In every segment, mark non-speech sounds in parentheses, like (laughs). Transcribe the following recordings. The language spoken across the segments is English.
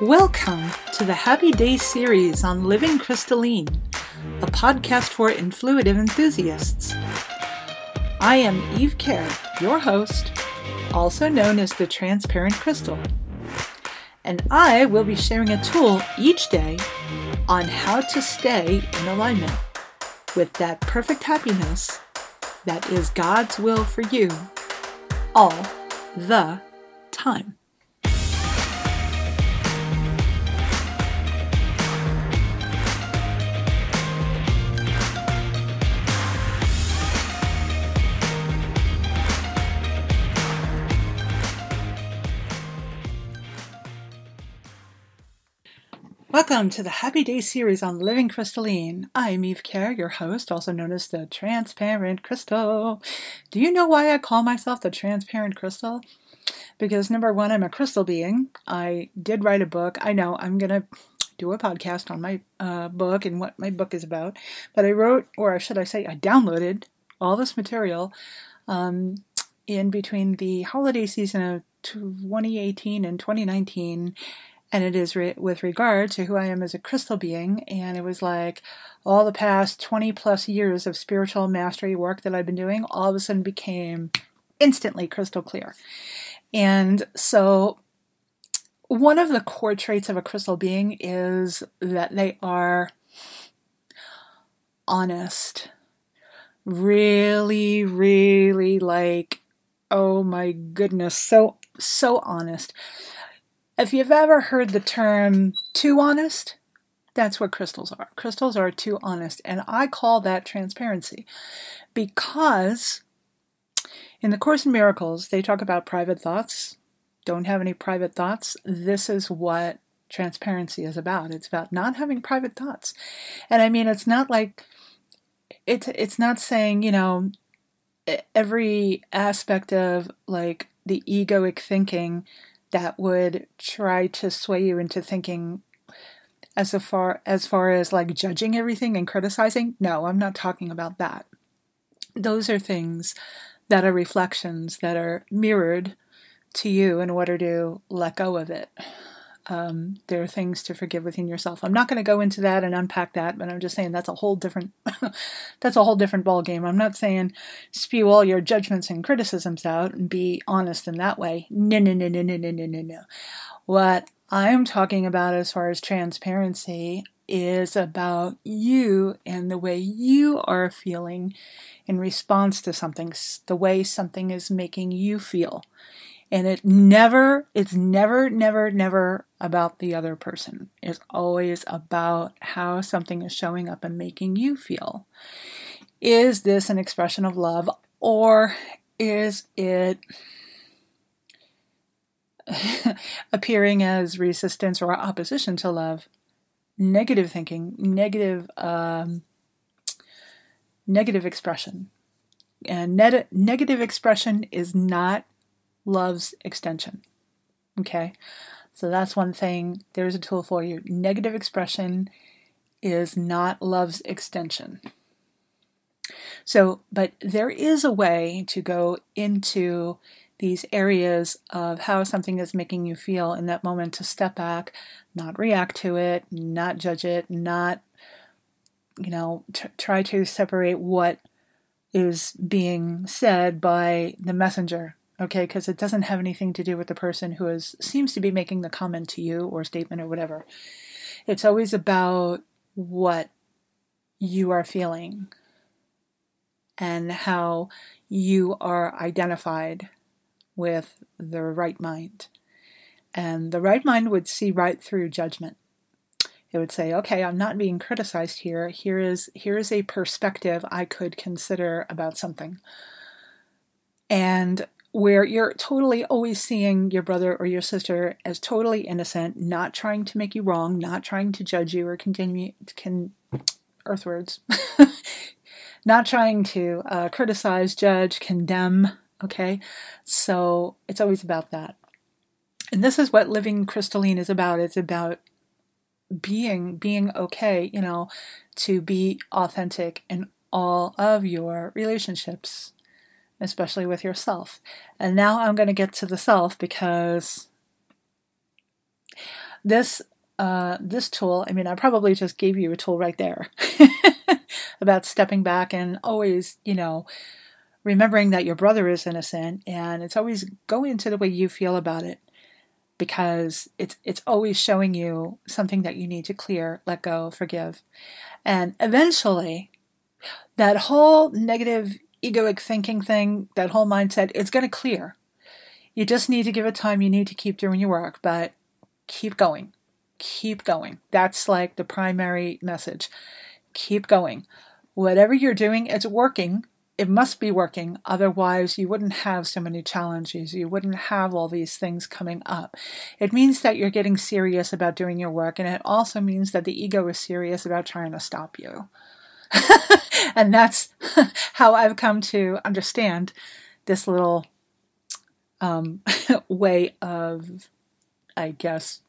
Welcome to the Happy Day series on Living Crystalline, a podcast for intuitive enthusiasts. I am Eve Kerr, your host, also known as the Transparent Crystal, and I will be sharing a tool each day on how to stay in alignment with that perfect happiness that is God's will for you all the time. Welcome to the Happy Day series on Living Crystalline. I'm Eve Kerr, your host, also known as the Transparent Crystal. Do you know why I call myself the Transparent Crystal? Because number one, I'm a crystal being. I did write a book. I know I'm going to do a podcast on my uh, book and what my book is about. But I wrote, or should I say, I downloaded all this material um, in between the holiday season of 2018 and 2019 and it is re- with regard to who I am as a crystal being. And it was like all the past 20 plus years of spiritual mastery work that I've been doing all of a sudden became instantly crystal clear. And so, one of the core traits of a crystal being is that they are honest. Really, really like, oh my goodness, so, so honest. If you've ever heard the term too honest, that's what crystals are. Crystals are too honest, and I call that transparency because in the Course in Miracles, they talk about private thoughts. Don't have any private thoughts. This is what transparency is about. It's about not having private thoughts. And I mean, it's not like it's it's not saying, you know, every aspect of like the egoic thinking that would try to sway you into thinking as far as far as like judging everything and criticizing? No i'm not talking about that. Those are things that are reflections that are mirrored to you in order to let go of it um, there are things to forgive within yourself. I'm not going to go into that and unpack that, but I'm just saying that's a whole different (laughs) that's a whole different ball game. I'm not saying spew all your judgments and criticisms out and be honest in that way. No, no, no, no, no, no, no, no, no. What I'm talking about as far as transparency is about you and the way you are feeling in response to something, the way something is making you feel. And it never, it's never, never, never about the other person. It's always about how something is showing up and making you feel. Is this an expression of love or is it (laughs) appearing as resistance or opposition to love? Negative thinking, negative, um, negative expression. And net- negative expression is not love's extension. Okay, so that's one thing. There's a tool for you. Negative expression is not love's extension. So, but there is a way to go into these areas of how something is making you feel in that moment to step back, not react to it, not judge it, not, you know, t- try to separate what is being said by the messenger okay because it doesn't have anything to do with the person who is seems to be making the comment to you or statement or whatever. It's always about what you are feeling and how you are identified with the right mind. And the right mind would see right through judgment. It would say okay i'm not being criticized here. Here is here is a perspective i could consider about something. And where you're totally always seeing your brother or your sister as totally innocent, not trying to make you wrong, not trying to judge you or continue can earthwords, (laughs) not trying to uh, criticize, judge, condemn. Okay, so it's always about that, and this is what living crystalline is about. It's about being being okay, you know, to be authentic in all of your relationships especially with yourself. And now I'm going to get to the self because this uh, this tool, I mean, I probably just gave you a tool right there (laughs) about stepping back and always, you know, remembering that your brother is innocent and it's always going into the way you feel about it because it's it's always showing you something that you need to clear, let go, forgive. And eventually that whole negative egoic thinking thing, that whole mindset, it's going to clear. You just need to give it time. You need to keep doing your work, but keep going. Keep going. That's like the primary message. Keep going. Whatever you're doing, it's working. It must be working. Otherwise, you wouldn't have so many challenges. You wouldn't have all these things coming up. It means that you're getting serious about doing your work, and it also means that the ego is serious about trying to stop you. (laughs) and that's (laughs) how I've come to understand this little um, (laughs) way of, I guess,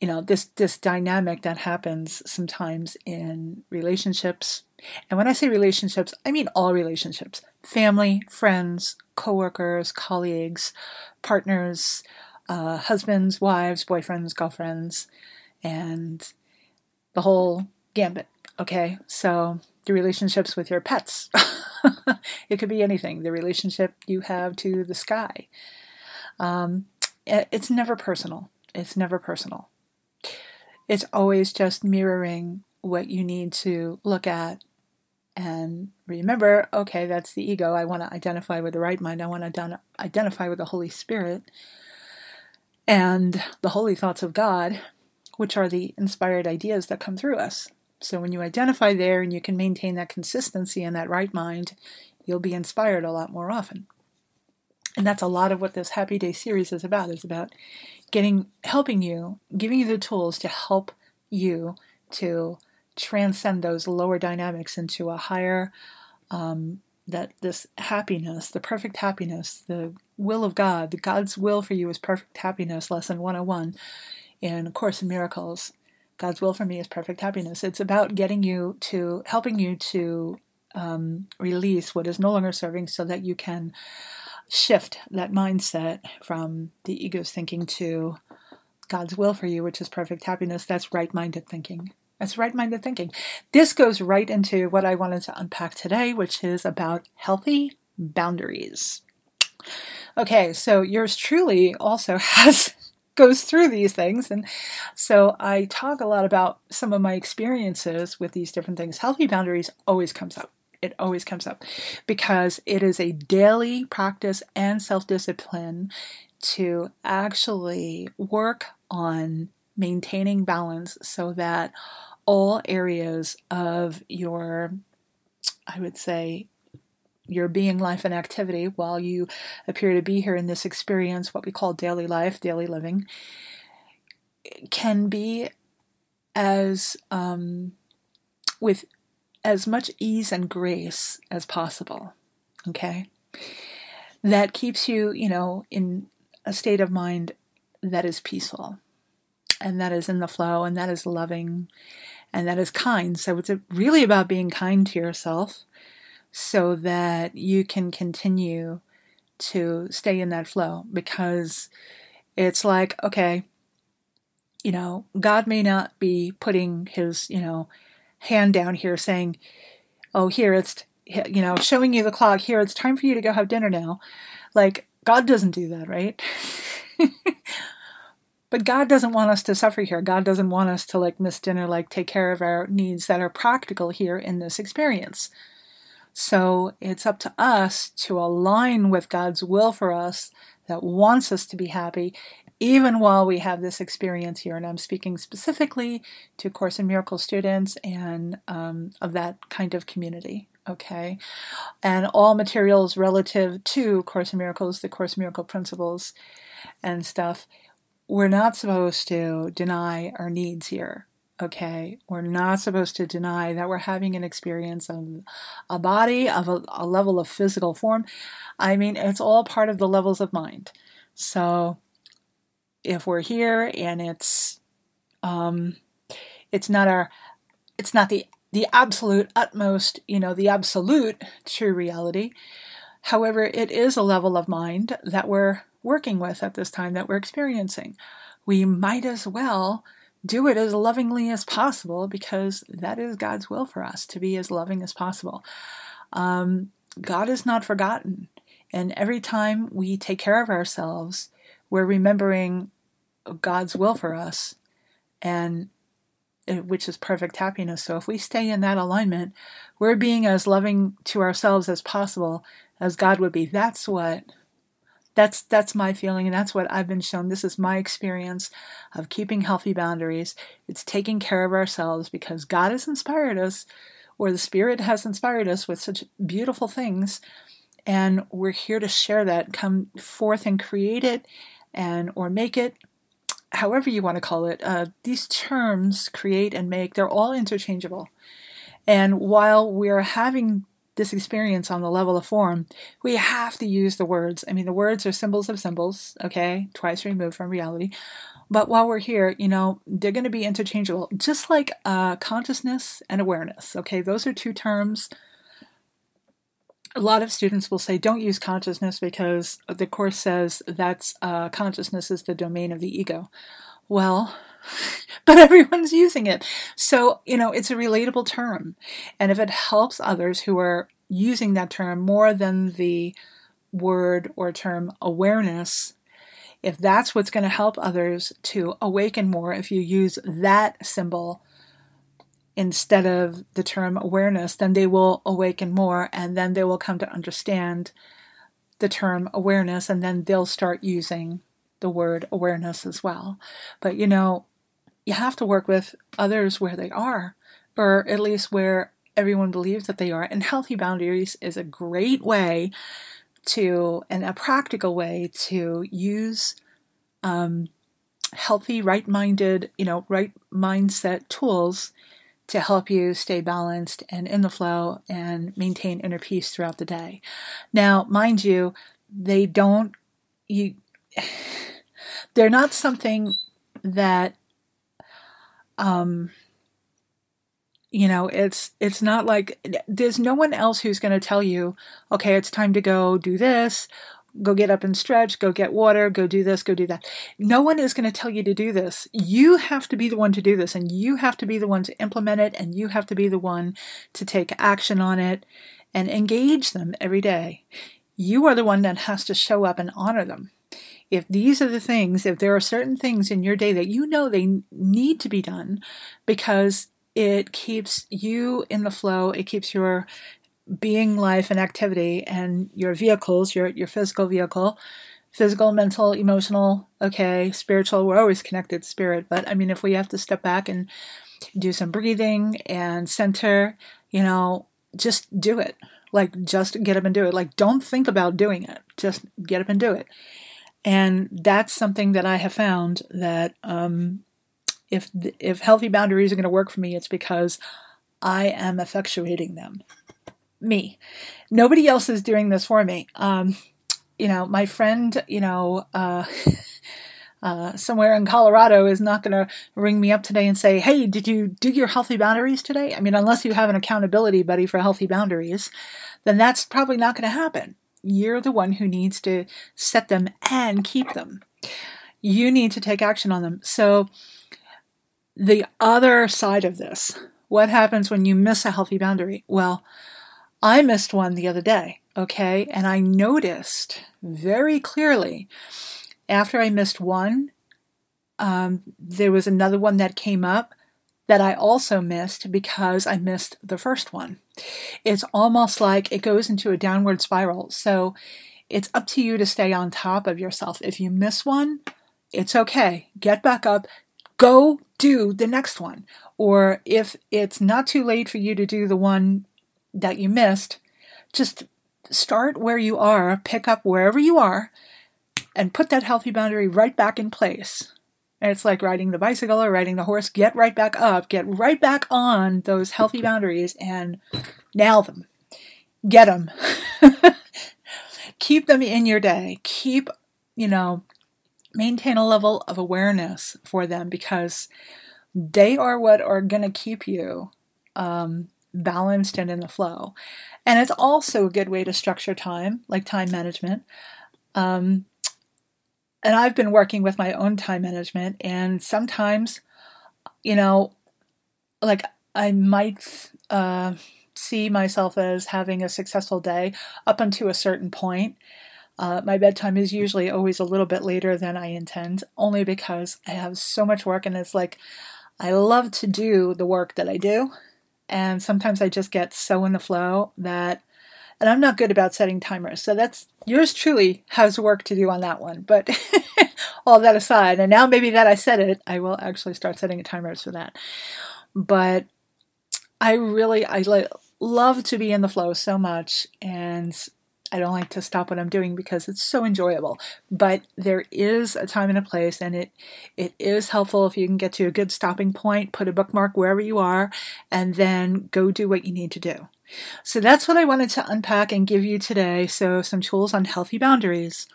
you know, this this dynamic that happens sometimes in relationships. And when I say relationships, I mean all relationships: family, friends, coworkers, colleagues, partners, uh, husbands, wives, boyfriends, girlfriends, and the whole gambit. Okay, so the relationships with your pets. (laughs) it could be anything. The relationship you have to the sky. Um, it's never personal. It's never personal. It's always just mirroring what you need to look at and remember okay, that's the ego. I want to identify with the right mind. I want to identify with the Holy Spirit and the holy thoughts of God, which are the inspired ideas that come through us. So when you identify there and you can maintain that consistency and that right mind, you'll be inspired a lot more often. And that's a lot of what this Happy Day series is about. Is about getting helping you, giving you the tools to help you to transcend those lower dynamics into a higher um, that this happiness, the perfect happiness, the will of God, the God's will for you is perfect happiness, lesson 101 in Course in Miracles. God's will for me is perfect happiness. It's about getting you to, helping you to um, release what is no longer serving so that you can shift that mindset from the ego's thinking to God's will for you, which is perfect happiness. That's right minded thinking. That's right minded thinking. This goes right into what I wanted to unpack today, which is about healthy boundaries. Okay, so yours truly also (laughs) has goes through these things. And so I talk a lot about some of my experiences with these different things. Healthy boundaries always comes up. It always comes up because it is a daily practice and self discipline to actually work on maintaining balance so that all areas of your, I would say, your being, life, and activity while you appear to be here in this experience, what we call daily life, daily living, can be as um, with as much ease and grace as possible. Okay, that keeps you, you know, in a state of mind that is peaceful, and that is in the flow, and that is loving, and that is kind. So it's really about being kind to yourself so that you can continue to stay in that flow because it's like, okay, you know, God may not be putting his, you know, hand down here saying, oh, here it's, you know, showing you the clock. Here it's time for you to go have dinner now. Like, God doesn't do that, right? (laughs) but God doesn't want us to suffer here. God doesn't want us to like miss dinner, like take care of our needs that are practical here in this experience. So it's up to us to align with God's will for us that wants us to be happy, even while we have this experience here. And I'm speaking specifically to Course in Miracles students and um, of that kind of community. Okay. And all materials relative to Course in Miracles, the Course in Miracle principles and stuff. We're not supposed to deny our needs here. Okay, we're not supposed to deny that we're having an experience of a body, of a, a level of physical form. I mean, it's all part of the levels of mind. So if we're here and it's um, it's not our it's not the the absolute utmost, you know, the absolute true reality. However, it is a level of mind that we're working with at this time that we're experiencing. We might as well do it as lovingly as possible because that is God's will for us to be as loving as possible. Um, God is not forgotten. And every time we take care of ourselves, we're remembering God's will for us and uh, which is perfect happiness. So if we stay in that alignment, we're being as loving to ourselves as possible as God would be. That's what that's that's my feeling and that's what I've been shown. This is my experience of keeping healthy boundaries. It's taking care of ourselves because God has inspired us or the spirit has inspired us with such beautiful things and we're here to share that come forth and create it and or make it however you want to call it, uh, these terms, create and make, they're all interchangeable. And while we're having this experience on the level of form, we have to use the words. I mean, the words are symbols of symbols, okay, twice removed from reality. But while we're here, you know, they're going to be interchangeable, just like uh, consciousness and awareness, okay? Those are two terms a lot of students will say don't use consciousness because the course says that's uh, consciousness is the domain of the ego well (laughs) but everyone's using it so you know it's a relatable term and if it helps others who are using that term more than the word or term awareness if that's what's going to help others to awaken more if you use that symbol instead of the term awareness, then they will awaken more and then they will come to understand the term awareness and then they'll start using the word awareness as well. But you know, you have to work with others where they are, or at least where everyone believes that they are. And healthy boundaries is a great way to, and a practical way to use um, healthy, right minded, you know, right mindset tools to help you stay balanced and in the flow and maintain inner peace throughout the day. Now, mind you, they don't you (sighs) they're not something that um you know it's it's not like there's no one else who's going to tell you okay it's time to go do this go get up and stretch, go get water, go do this, go do that. No one is going to tell you to do this. You have to be the one to do this, and you have to be the one to implement it, and you have to be the one to take action on it and engage them every day. You are the one that has to show up and honor them. If these are the things, if there are certain things in your day that you know they need to be done because it keeps you in the flow, it keeps your being life and activity and your vehicles, your your physical vehicle, physical, mental, emotional, okay, spiritual, we're always connected spirit, but I mean if we have to step back and do some breathing and center, you know, just do it. Like just get up and do it. Like don't think about doing it. Just get up and do it. And that's something that I have found that um, if if healthy boundaries are going to work for me, it's because I am effectuating them me. Nobody else is doing this for me. Um, you know, my friend, you know, uh, (laughs) uh, somewhere in Colorado is not going to ring me up today and say, Hey, did you do your healthy boundaries today? I mean, unless you have an accountability buddy for healthy boundaries, then that's probably not going to happen. You're the one who needs to set them and keep them. You need to take action on them. So, the other side of this, what happens when you miss a healthy boundary? Well, I missed one the other day, okay? And I noticed very clearly after I missed one, um, there was another one that came up that I also missed because I missed the first one. It's almost like it goes into a downward spiral. So it's up to you to stay on top of yourself. If you miss one, it's okay. Get back up, go do the next one. Or if it's not too late for you to do the one that you missed, just start where you are, pick up wherever you are, and put that healthy boundary right back in place. And it's like riding the bicycle or riding the horse. Get right back up, get right back on those healthy boundaries and nail them. Get them. (laughs) Keep them in your day. Keep, you know, maintain a level of awareness for them because they are what are going to keep you um, balanced and in the flow. And it's also a good way to structure time, like time management. Um, and I've been working with my own time management, and sometimes, you know, like I might uh, see myself as having a successful day up until a certain point. Uh, my bedtime is usually always a little bit later than I intend, only because I have so much work, and it's like I love to do the work that I do, and sometimes I just get so in the flow that and I'm not good about setting timers. So that's yours truly has work to do on that one. But (laughs) all that aside, and now maybe that I said it, I will actually start setting timers for that. But I really I love to be in the flow so much and I don't like to stop what I'm doing because it's so enjoyable. But there is a time and a place, and it it is helpful if you can get to a good stopping point, put a bookmark wherever you are, and then go do what you need to do. So that's what I wanted to unpack and give you today. So, some tools on healthy boundaries.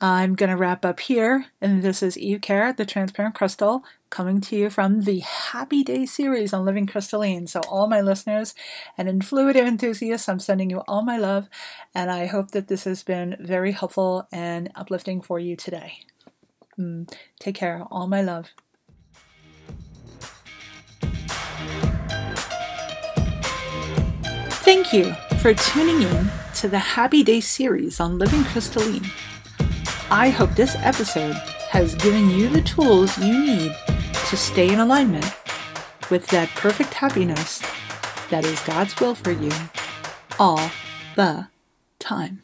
I'm going to wrap up here, and this is Eve Kerr, the Transparent Crystal, coming to you from the Happy Day series on Living Crystalline. So, all my listeners and intuitive enthusiasts, I'm sending you all my love, and I hope that this has been very helpful and uplifting for you today. Mm, take care. All my love. Thank you for tuning in to the Happy Day series on Living Crystalline. I hope this episode has given you the tools you need to stay in alignment with that perfect happiness that is God's will for you all the time.